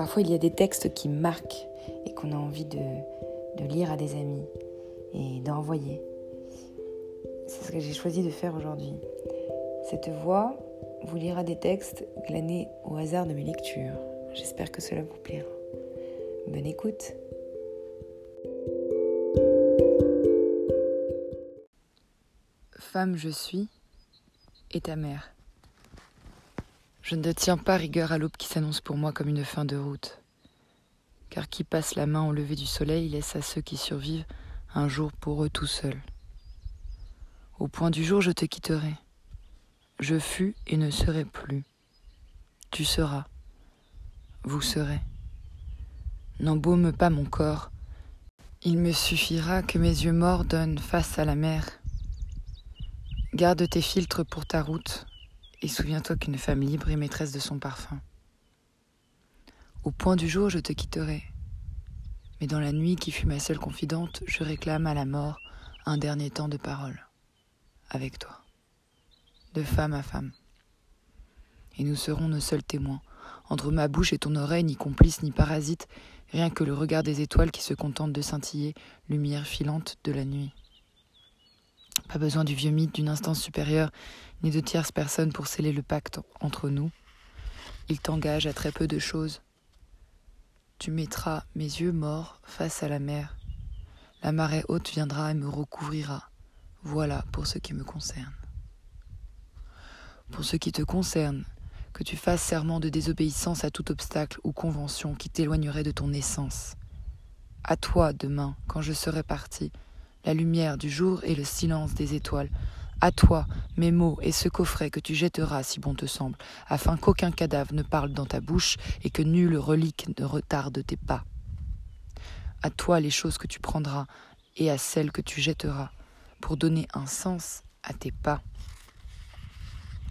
Parfois, il y a des textes qui marquent et qu'on a envie de, lire à des amis et d'envoyer. C'est ce que j'ai choisi de faire aujourd'hui. Cette voix vous lira des textes glanés au hasard de mes lectures. J'espère que cela vous plaira. Bonne écoute. Femme je suis et ta mère. Je ne tiens pas rigueur à l'aube qui s'annonce pour moi comme une fin de route. Car qui passe la main au lever du soleil laisse à ceux qui survivent un jour pour eux tout seuls. Au point du jour, je te quitterai. Je fus et ne serai plus. Tu seras. Vous serez. N'embaume pas mon corps. Il me suffira que mes yeux morts donnent face à la mer. Garde tes filtres pour ta route et souviens-toi qu'une femme libre est maîtresse de son parfum. Au point du jour, je te quitterai. Mais dans la nuit qui fut ma seule confidente, je réclame à la mort un dernier temps de parole. Avec toi. De femme à femme. Et nous serons nos seuls témoins. Entre ma bouche et ton oreille, ni complice ni parasite, rien que le regard des étoiles qui se contentent de scintiller, lumière filante de la nuit. Pas besoin du vieux mythe d'une instance supérieure, ni de tierces personnes pour sceller le pacte entre nous. Il t'engage à très peu de choses. Tu mettras mes yeux morts face à la mer. La marée haute viendra et me recouvrira. Voilà pour ce qui me concerne. Pour ce qui te concerne, que tu fasses serment de désobéissance à tout obstacle ou convention qui t'éloignerait de ton essence. À toi, demain, quand je serai parti, la lumière du jour et le silence des étoiles. À toi, mes mots et ce coffret que tu jetteras si bon te semble, afin qu'aucun cadavre ne parle dans ta bouche et que nulle relique ne retarde tes pas. À toi les choses que tu prendras et à celles que tu jetteras, pour donner un sens à tes pas.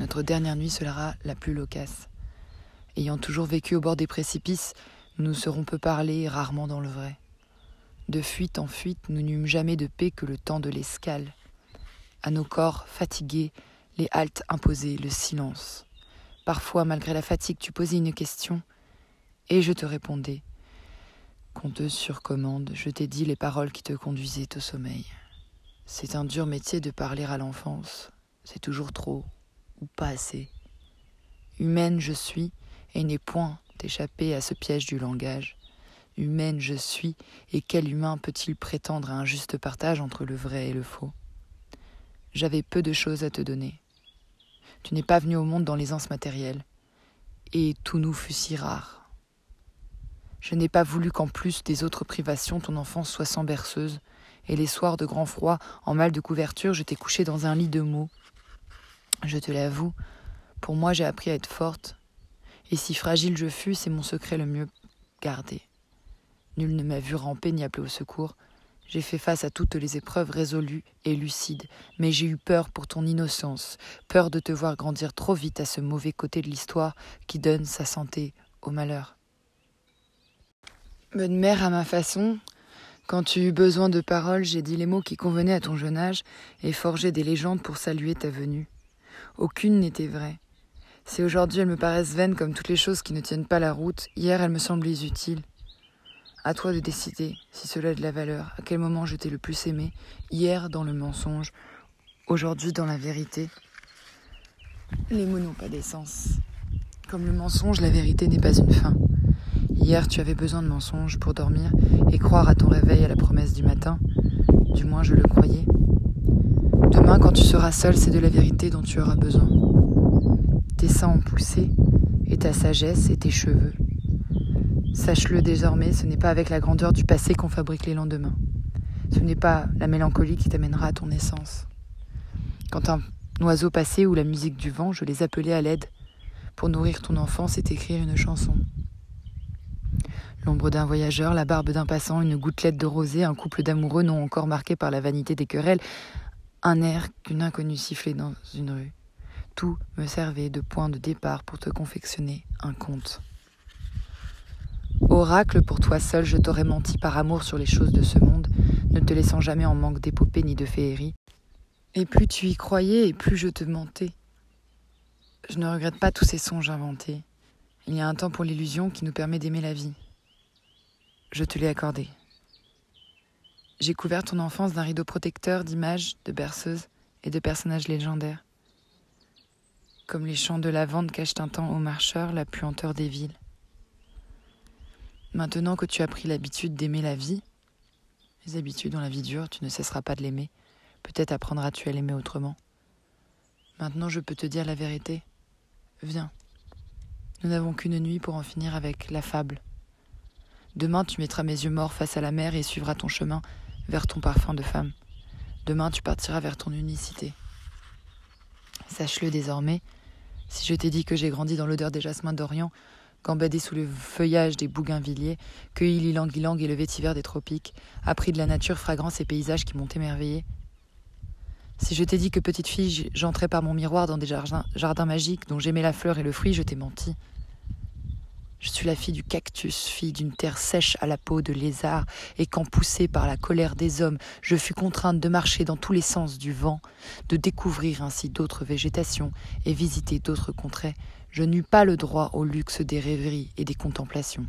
Notre dernière nuit sera la plus loquace. Ayant toujours vécu au bord des précipices, nous serons peu parlés et rarement dans le vrai. De fuite en fuite, nous n'eûmes jamais de paix que le temps de l'escale. À nos corps fatigués, les haltes imposaient le silence. Parfois, malgré la fatigue, tu posais une question, et je te répondais. Conteuse sur commande, je t'ai dit les paroles qui te conduisaient au sommeil. C'est un dur métier de parler à l'enfance. C'est toujours trop, ou pas assez. Humaine je suis, et n'ai point échappé à ce piège du langage humaine je suis, et quel humain peut-il prétendre à un juste partage entre le vrai et le faux? J'avais peu de choses à te donner. Tu n'es pas venu au monde dans l'aisance matérielle, et tout nous fut si rare. Je n'ai pas voulu qu'en plus des autres privations ton enfance soit sans berceuse, et les soirs de grand froid, en mal de couverture, je t'ai couché dans un lit de mots. Je te l'avoue, pour moi j'ai appris à être forte, et si fragile je fus, c'est mon secret le mieux gardé. Nul ne m'a vu ramper ni appeler au secours. J'ai fait face à toutes les épreuves résolues et lucides, mais j'ai eu peur pour ton innocence, peur de te voir grandir trop vite à ce mauvais côté de l'histoire qui donne sa santé au malheur. Bonne mère à ma façon, quand tu eus besoin de paroles, j'ai dit les mots qui convenaient à ton jeune âge et forgé des légendes pour saluer ta venue. Aucune n'était vraie. Si aujourd'hui elles me paraissent vaines comme toutes les choses qui ne tiennent pas la route, hier elles me semblaient utiles. À toi de décider si cela a de la valeur, à quel moment je t'ai le plus aimé, hier dans le mensonge, aujourd'hui dans la vérité. Les mots n'ont pas d'essence. Comme le mensonge, la vérité n'est pas une fin. Hier, tu avais besoin de mensonges pour dormir et croire à ton réveil à la promesse du matin. Du moins, je le croyais. Demain, quand tu seras seul, c'est de la vérité dont tu auras besoin. Tes seins ont poussé, et ta sagesse et tes cheveux. Sache-le désormais, ce n'est pas avec la grandeur du passé qu'on fabrique les lendemains. Ce n'est pas la mélancolie qui t'amènera à ton essence. Quand un oiseau passait ou la musique du vent, je les appelais à l'aide. Pour nourrir ton enfance et t'écrire une chanson. L'ombre d'un voyageur, la barbe d'un passant, une gouttelette de rosée, un couple d'amoureux non encore marqués par la vanité des querelles, un air qu'une inconnue sifflait dans une rue. Tout me servait de point de départ pour te confectionner un conte. Oracle, pour toi seul, je t'aurais menti par amour sur les choses de ce monde, ne te laissant jamais en manque d'épopée ni de féerie. Et plus tu y croyais, et plus je te mentais. Je ne regrette pas tous ces songes inventés. Il y a un temps pour l'illusion qui nous permet d'aimer la vie. Je te l'ai accordé. J'ai couvert ton enfance d'un rideau protecteur d'images, de berceuses et de personnages légendaires. Comme les champs de lavande cachent un temps aux marcheurs la puanteur des villes. Maintenant que tu as pris l'habitude d'aimer la vie, les habitudes dans la vie dure, tu ne cesseras pas de l'aimer. Peut-être apprendras-tu à l'aimer autrement. Maintenant je peux te dire la vérité. Viens. Nous n'avons qu'une nuit pour en finir avec la fable. Demain tu mettras mes yeux morts face à la mer et suivras ton chemin vers ton parfum de femme. Demain tu partiras vers ton unicité. Sache-le désormais, si je t'ai dit que j'ai grandi dans l'odeur des jasmins d'Orient, gambadé sous le feuillage des bougainvilliers, cueilli l'ilang-ilang et le vétiver des tropiques, appris de la nature fragrance et paysages qui m'ont émerveillé. Si je t'ai dit que petite fille, j'entrais par mon miroir dans des jardins, jardins magiques dont j'aimais la fleur et le fruit, je t'ai menti. Je suis la fille du cactus, fille d'une terre sèche à la peau de lézard, et quand poussée par la colère des hommes, je fus contrainte de marcher dans tous les sens du vent, de découvrir ainsi d'autres végétations et visiter d'autres contrées, je n'eus pas le droit au luxe des rêveries et des contemplations.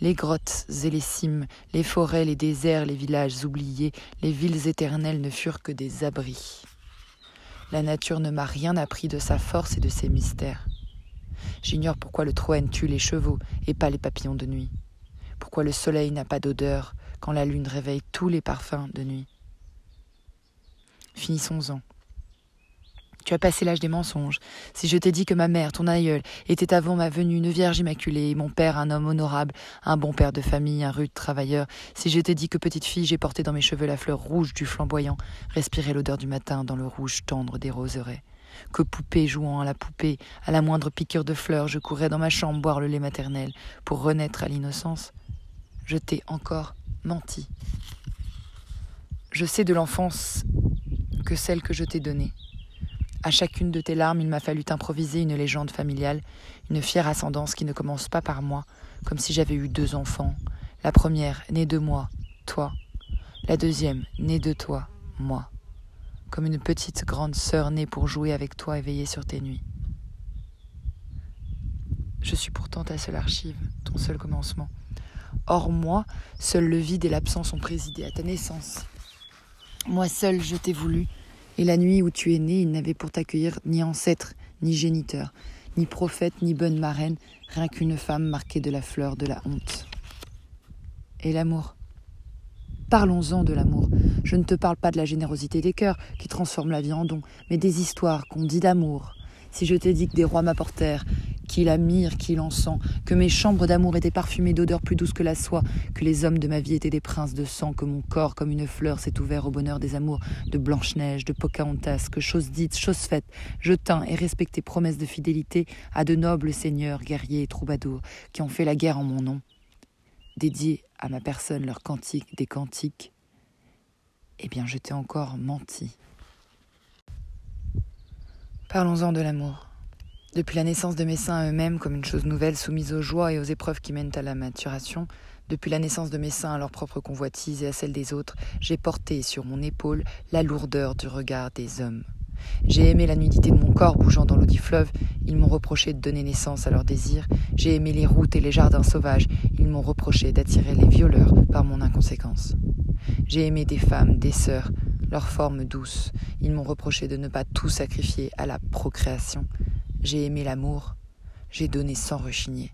Les grottes et les cimes, les forêts, les déserts, les villages oubliés, les villes éternelles ne furent que des abris. La nature ne m'a rien appris de sa force et de ses mystères. J'ignore pourquoi le Troène tue les chevaux et pas les papillons de nuit. Pourquoi le soleil n'a pas d'odeur quand la lune réveille tous les parfums de nuit. Finissons-en. Tu as passé l'âge des mensonges. Si je t'ai dit que ma mère, ton aïeul, était avant ma venue une vierge immaculée, mon père un homme honorable, un bon père de famille, un rude travailleur, si je t'ai dit que petite fille, j'ai porté dans mes cheveux la fleur rouge du flamboyant, respiré l'odeur du matin dans le rouge tendre des roseraies, que poupée jouant à la poupée, à la moindre piqûre de fleurs, je courais dans ma chambre boire le lait maternel pour renaître à l'innocence, je t'ai encore menti. Je sais de l'enfance que celle que je t'ai donnée. À chacune de tes larmes, il m'a fallu improviser une légende familiale, une fière ascendance qui ne commence pas par moi, comme si j'avais eu deux enfants. La première, née de moi, toi. La deuxième, née de toi, moi. Comme une petite grande sœur née pour jouer avec toi et veiller sur tes nuits. Je suis pourtant ta seule archive, ton seul commencement. Or moi, seul le vide et l'absence ont présidé à ta naissance. Moi seul je t'ai voulu, et la nuit où tu es né, il n'avait pour t'accueillir ni ancêtre, ni géniteur, ni prophète, ni bonne marraine, rien qu'une femme marquée de la fleur de la honte. Et l'amour? Parlons-en de l'amour. Je ne te parle pas de la générosité des cœurs qui transforme la vie en don, mais des histoires qu'on dit d'amour. Si je t'ai dit que des rois m'apportèrent qu'il admire, qu'il en sent, que mes chambres d'amour étaient parfumées d'odeurs plus douces que la soie, que les hommes de ma vie étaient des princes de sang, que mon corps, comme une fleur, s'est ouvert au bonheur des amours de Blanche-Neige, de Pocahontas, que chose dite, chose faite, je tins et respectais promesses de fidélité à de nobles seigneurs, guerriers et troubadours, qui ont fait la guerre en mon nom, dédiés à ma personne leurs cantiques des cantiques, eh bien je encore menti. Parlons-en de l'amour. Depuis la naissance de mes seins eux-mêmes comme une chose nouvelle soumise aux joies et aux épreuves qui mènent à la maturation, depuis la naissance de mes seins à leur propre convoitise et à celle des autres, j'ai porté sur mon épaule la lourdeur du regard des hommes. J'ai aimé la nudité de mon corps bougeant dans l'eau du fleuve, ils m'ont reproché de donner naissance à leurs désirs. J'ai aimé les routes et les jardins sauvages, ils m'ont reproché d'attirer les violeurs par mon inconséquence. J'ai aimé des femmes, des sœurs, leurs formes douces, ils m'ont reproché de ne pas tout sacrifier à la procréation. J'ai aimé l'amour, j'ai donné sans rechigner.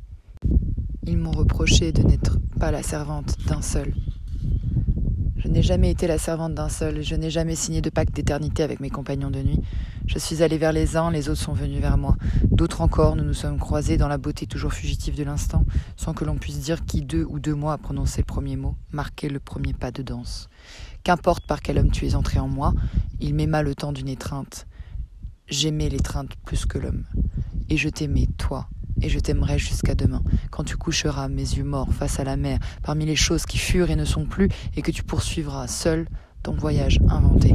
Ils m'ont reproché de n'être pas la servante d'un seul. Je n'ai jamais été la servante d'un seul, je n'ai jamais signé de pacte d'éternité avec mes compagnons de nuit. Je suis allée vers les uns, les autres sont venus vers moi. D'autres encore, nous nous sommes croisés dans la beauté toujours fugitive de l'instant, sans que l'on puisse dire qui deux ou deux mois a prononcé le premier mot, marqué le premier pas de danse. Qu'importe par quel homme tu es entré en moi, il m'aima le temps d'une étreinte. J'aimais l'étreinte plus que l'homme. Et je t'aimais, toi, et je t'aimerai jusqu'à demain, quand tu coucheras mes yeux morts face à la mer, parmi les choses qui furent et ne sont plus, et que tu poursuivras seul ton voyage inventé.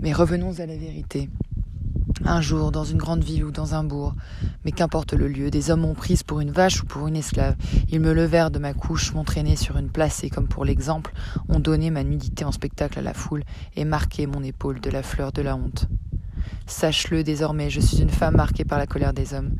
Mais revenons à la vérité. Un jour, dans une grande ville ou dans un bourg, mais qu'importe le lieu, des hommes m'ont prise pour une vache ou pour une esclave. Ils me levèrent de ma couche, m'entraînaient sur une place et, comme pour l'exemple, ont donné ma nudité en spectacle à la foule et marqué mon épaule de la fleur de la honte. Sache-le désormais, je suis une femme marquée par la colère des hommes.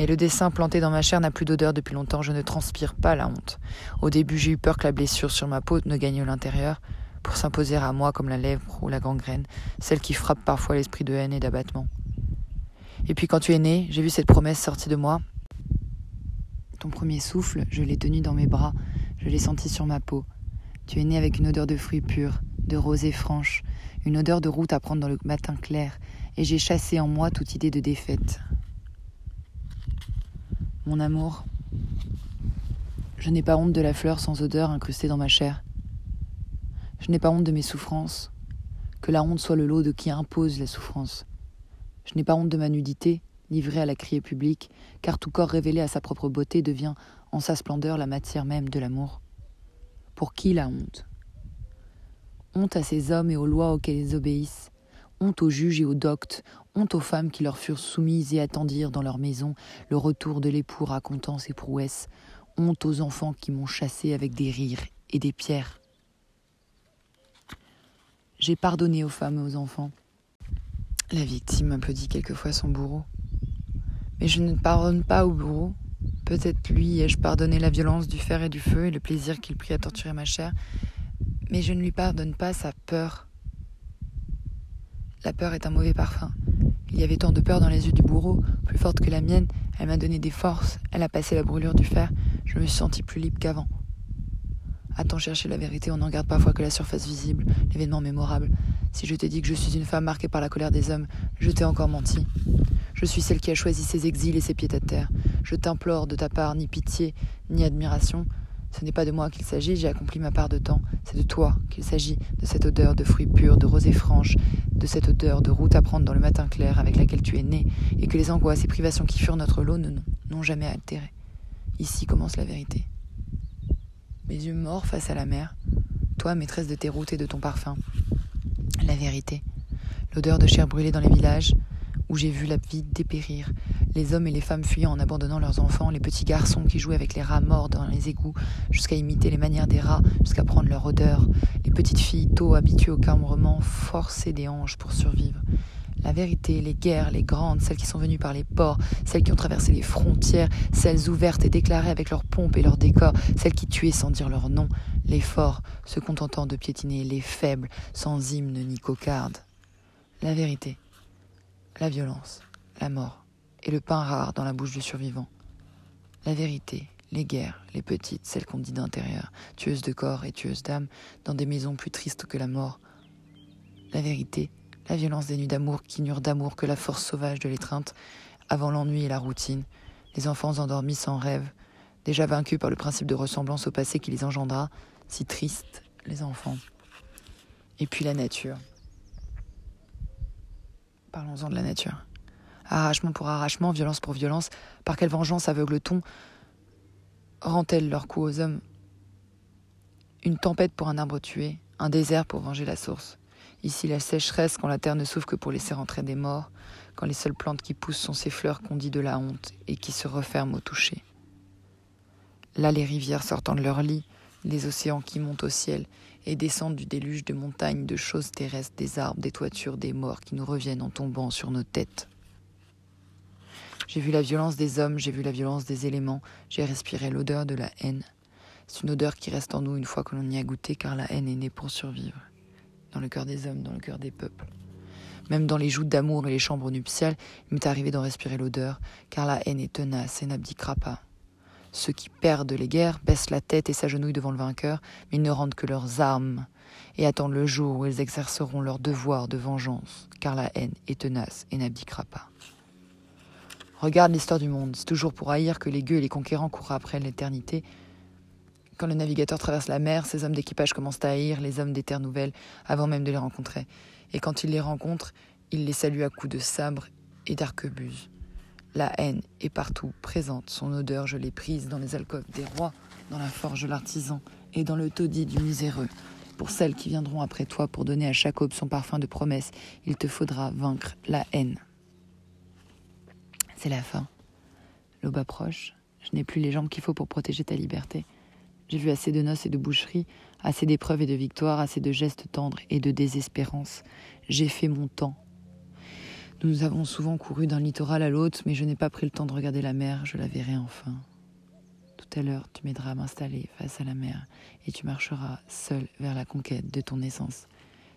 Mais le dessin planté dans ma chair n'a plus d'odeur depuis longtemps, je ne transpire pas la honte. Au début, j'ai eu peur que la blessure sur ma peau ne gagne l'intérieur, pour s'imposer à moi comme la lèvre ou la gangrène, celle qui frappe parfois l'esprit de haine et d'abattement. Et puis quand tu es né, j'ai vu cette promesse sortie de moi. Ton premier souffle, je l'ai tenu dans mes bras, je l'ai senti sur ma peau. Tu es né avec une odeur de fruits purs, de rosée franche, une odeur de route à prendre dans le matin clair, et j'ai chassé en moi toute idée de défaite. Mon amour, je n'ai pas honte de la fleur sans odeur incrustée dans ma chair. Je n'ai pas honte de mes souffrances, que la honte soit le lot de qui impose la souffrance. Je n'ai pas honte de ma nudité, livrée à la criée publique, car tout corps révélé à sa propre beauté devient, en sa splendeur, la matière même de l'amour. Pour qui la honte? Honte à ces hommes et aux lois auxquelles ils obéissent, honte aux juges et aux doctes, honte aux femmes qui leur furent soumises et attendirent dans leur maison le retour de l'époux racontant ses prouesses, honte aux enfants qui m'ont chassé avec des rires et des pierres. J'ai pardonné aux femmes et aux enfants. La victime applaudit quelquefois son bourreau. Mais je ne pardonne pas au bourreau. Peut-être lui ai-je pardonné la violence du fer et du feu et le plaisir qu'il prit à torturer ma chair, mais je ne lui pardonne pas sa peur. La peur est un mauvais parfum. Il y avait tant de peur dans les yeux du bourreau, plus forte que la mienne, elle m'a donné des forces, elle a passé la brûlure du fer, je me suis senti plus libre qu'avant. A-t-on cherché la vérité, on n'en garde parfois que la surface visible, l'événement mémorable. Si je t'ai dit que je suis une femme marquée par la colère des hommes, je t'ai encore menti. Je suis celle qui a choisi ses exils et ses pieds à terre. Je t'implore de ta part ni pitié, ni admiration. Ce n'est pas de moi qu'il s'agit, j'ai accompli ma part de temps. C'est de toi qu'il s'agit, de cette odeur de fruits purs, de rosée franche, de cette odeur de route à prendre dans le matin clair avec laquelle tu es né, et que les angoisses et privations qui furent notre lot n'ont jamais altéré. Ici commence la vérité. Mes yeux morts face à la mer, toi, maîtresse de tes routes et de ton parfum. La vérité. L'odeur de chair brûlée dans les villages, où j'ai vu la vie dépérir, les hommes et les femmes fuyant en abandonnant leurs enfants, les petits garçons qui jouaient avec les rats morts dans les égouts, jusqu'à imiter les manières des rats, jusqu'à prendre leur odeur, les petites filles tôt habituées au cambrement, forcées des hanches pour survivre. La vérité, les guerres, les grandes, celles qui sont venues par les ports, celles qui ont traversé les frontières, celles ouvertes et déclarées avec leurs pompes et leurs décors, celles qui tuaient sans dire leur nom, les forts, se contentant de piétiner les faibles, sans hymne ni cocarde. La vérité, la violence, la mort, et le pain rare dans la bouche du survivant. La vérité, les guerres, les petites, celles qu'on dit d'intérieur, tueuses de corps et tueuses d'âme, dans des maisons plus tristes que la mort. La vérité, la violence des nuits d'amour qui n'eurent d'amour que la force sauvage de l'étreinte, avant l'ennui et la routine, les enfants endormis sans rêve, déjà vaincus par le principe de ressemblance au passé qui les engendra, si tristes, les enfants. Et puis la nature. Parlons-en de la nature. Arrachement pour arrachement, violence pour violence, par quelle vengeance aveugle-t-on rend-elle leur coup aux hommes? Une tempête pour un arbre tué, un désert pour venger la source. Ici la sécheresse quand la terre ne souffre que pour laisser rentrer des morts, quand les seules plantes qui poussent sont ces fleurs qu'on dit de la honte et qui se referment au toucher. Là les rivières sortant de leur lit, les océans qui montent au ciel, et descendent du déluge de montagnes, de choses terrestres, des arbres, des toitures, des morts qui nous reviennent en tombant sur nos têtes. J'ai vu la violence des hommes, j'ai vu la violence des éléments, j'ai respiré l'odeur de la haine. C'est une odeur qui reste en nous une fois que l'on y a goûté, car la haine est née pour survivre. Dans le cœur des hommes, dans le cœur des peuples. Même dans les joutes d'amour et les chambres nuptiales, il m'est arrivé d'en respirer l'odeur, car la haine est tenace et n'abdiquera pas. Ceux qui perdent les guerres baissent la tête et s'agenouillent devant le vainqueur, mais ils ne rendent que leurs armes et attendent le jour où ils exerceront leur devoir de vengeance, car la haine est tenace et n'abdiquera pas. Regarde l'histoire du monde, c'est toujours pour haïr que les gueux et les conquérants courent après l'éternité. Quand le navigateur traverse la mer, ses hommes d'équipage commencent à haïr les hommes des terres nouvelles avant même de les rencontrer. Et quand il les rencontre, il les salue à coups de sabre et d'arquebuse. La haine est partout présente, son odeur je l'ai prise dans les alcôves des rois, dans la forge de l'artisan et dans le taudis du miséreux. Pour celles qui viendront après toi pour donner à chaque son parfum de promesse, il te faudra vaincre la haine. C'est la fin. L'aube approche. Je n'ai plus les jambes qu'il faut pour protéger ta liberté. J'ai vu assez de noces et de boucheries, assez d'épreuves et de victoires, assez de gestes tendres et de désespérance. J'ai fait mon temps. Nous avons souvent couru d'un littoral à l'autre, mais je n'ai pas pris le temps de regarder la mer, je la verrai enfin. Tout à l'heure, tu m'aideras à m'installer face à la mer, et tu marcheras seul vers la conquête de ton essence.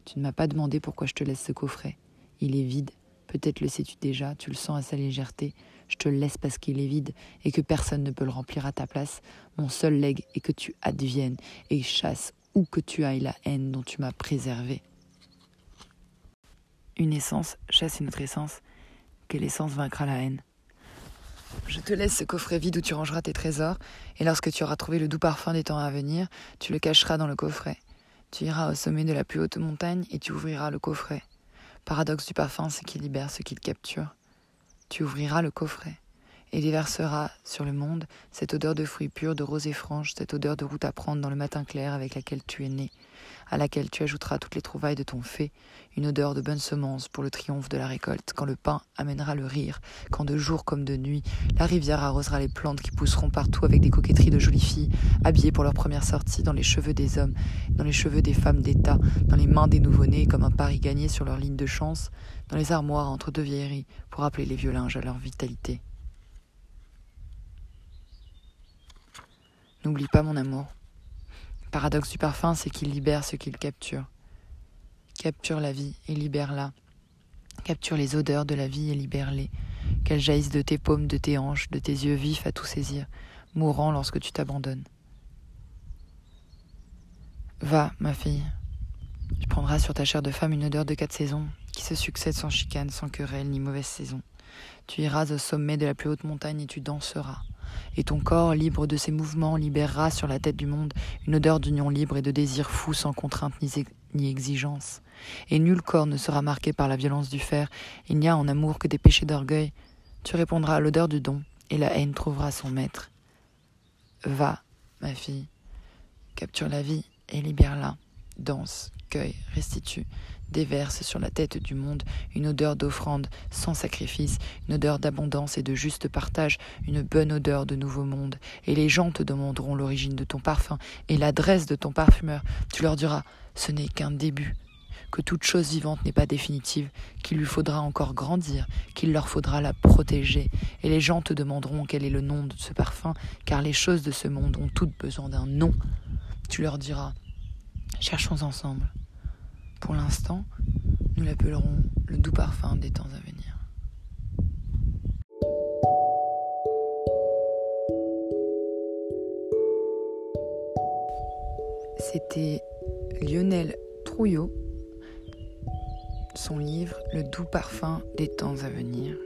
Tu ne m'as pas demandé pourquoi je te laisse ce coffret. Il est vide. Peut-être le sais-tu déjà, tu le sens à sa légèreté. Je te laisse parce qu'il est vide et que personne ne peut le remplir à ta place. Mon seul legs est que tu adviennes et chasse où que tu ailles la haine dont tu m'as préservé. Une essence chasse une autre essence. Quelle essence vaincra la haine? Je te laisse ce coffret vide où tu rangeras tes trésors, et lorsque tu auras trouvé le doux parfum des temps à venir, tu le cacheras dans le coffret. Tu iras au sommet de la plus haute montagne et tu ouvriras le coffret. Paradoxe du parfum, c'est qu'il libère ce qu'il capture. Tu ouvriras le coffret et déversera sur le monde cette odeur de fruits purs, de rosée franche, cette odeur de route à prendre dans le matin clair avec laquelle tu es né, à laquelle tu ajouteras toutes les trouvailles de ton fait, une odeur de bonne semence pour le triomphe de la récolte, quand le pain amènera le rire, quand de jour comme de nuit, la rivière arrosera les plantes qui pousseront partout avec des coquetteries de jolies filles, habillées pour leur première sortie dans les cheveux des hommes, dans les cheveux des femmes d'État, dans les mains des nouveau-nés comme un pari gagné sur leur ligne de chance, dans les armoires entre deux vieilleries pour rappeler les vieux linges à leur vitalité. N'oublie pas mon amour. Paradoxe du parfum, c'est qu'il libère ce qu'il capture. Capture la vie et libère-la. Capture les odeurs de la vie et libère-les. Qu'elles jaillissent de tes paumes, de tes hanches, de tes yeux vifs à tout saisir, mourant lorsque tu t'abandonnes. Va, ma fille. Tu prendras sur ta chair de femme une odeur de quatre saisons, qui se succède sans chicane, sans querelle ni mauvaise saison. Tu iras au sommet de la plus haute montagne et tu danseras et ton corps, libre de ses mouvements, libérera sur la tête du monde une odeur d'union libre et de désir fou sans contrainte ni, exigence. Et nul corps ne sera marqué par la violence du fer, il n'y a en amour que des péchés d'orgueil. Tu répondras à l'odeur du don, et la haine trouvera son maître. Va, ma fille, capture la vie et libère-la. Danse, cueille, restitue, déverse sur la tête du monde une odeur d'offrande sans sacrifice, une odeur d'abondance et de juste partage, une bonne odeur de nouveau monde. Et les gens te demanderont l'origine de ton parfum et l'adresse de ton parfumeur. Tu leur diras ce n'est qu'un début, que toute chose vivante n'est pas définitive, qu'il lui faudra encore grandir, qu'il leur faudra la protéger. Et les gens te demanderont quel est le nom de ce parfum, car les choses de ce monde ont toutes besoin d'un nom. Tu leur diras Cherchons ensemble. Pour l'instant, nous l'appellerons le doux parfum des temps à venir. C'était Lionel Trouillot, son livre Le doux parfum des temps à venir.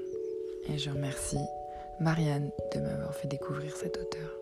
Et je remercie Marianne de m'avoir fait découvrir cet auteur.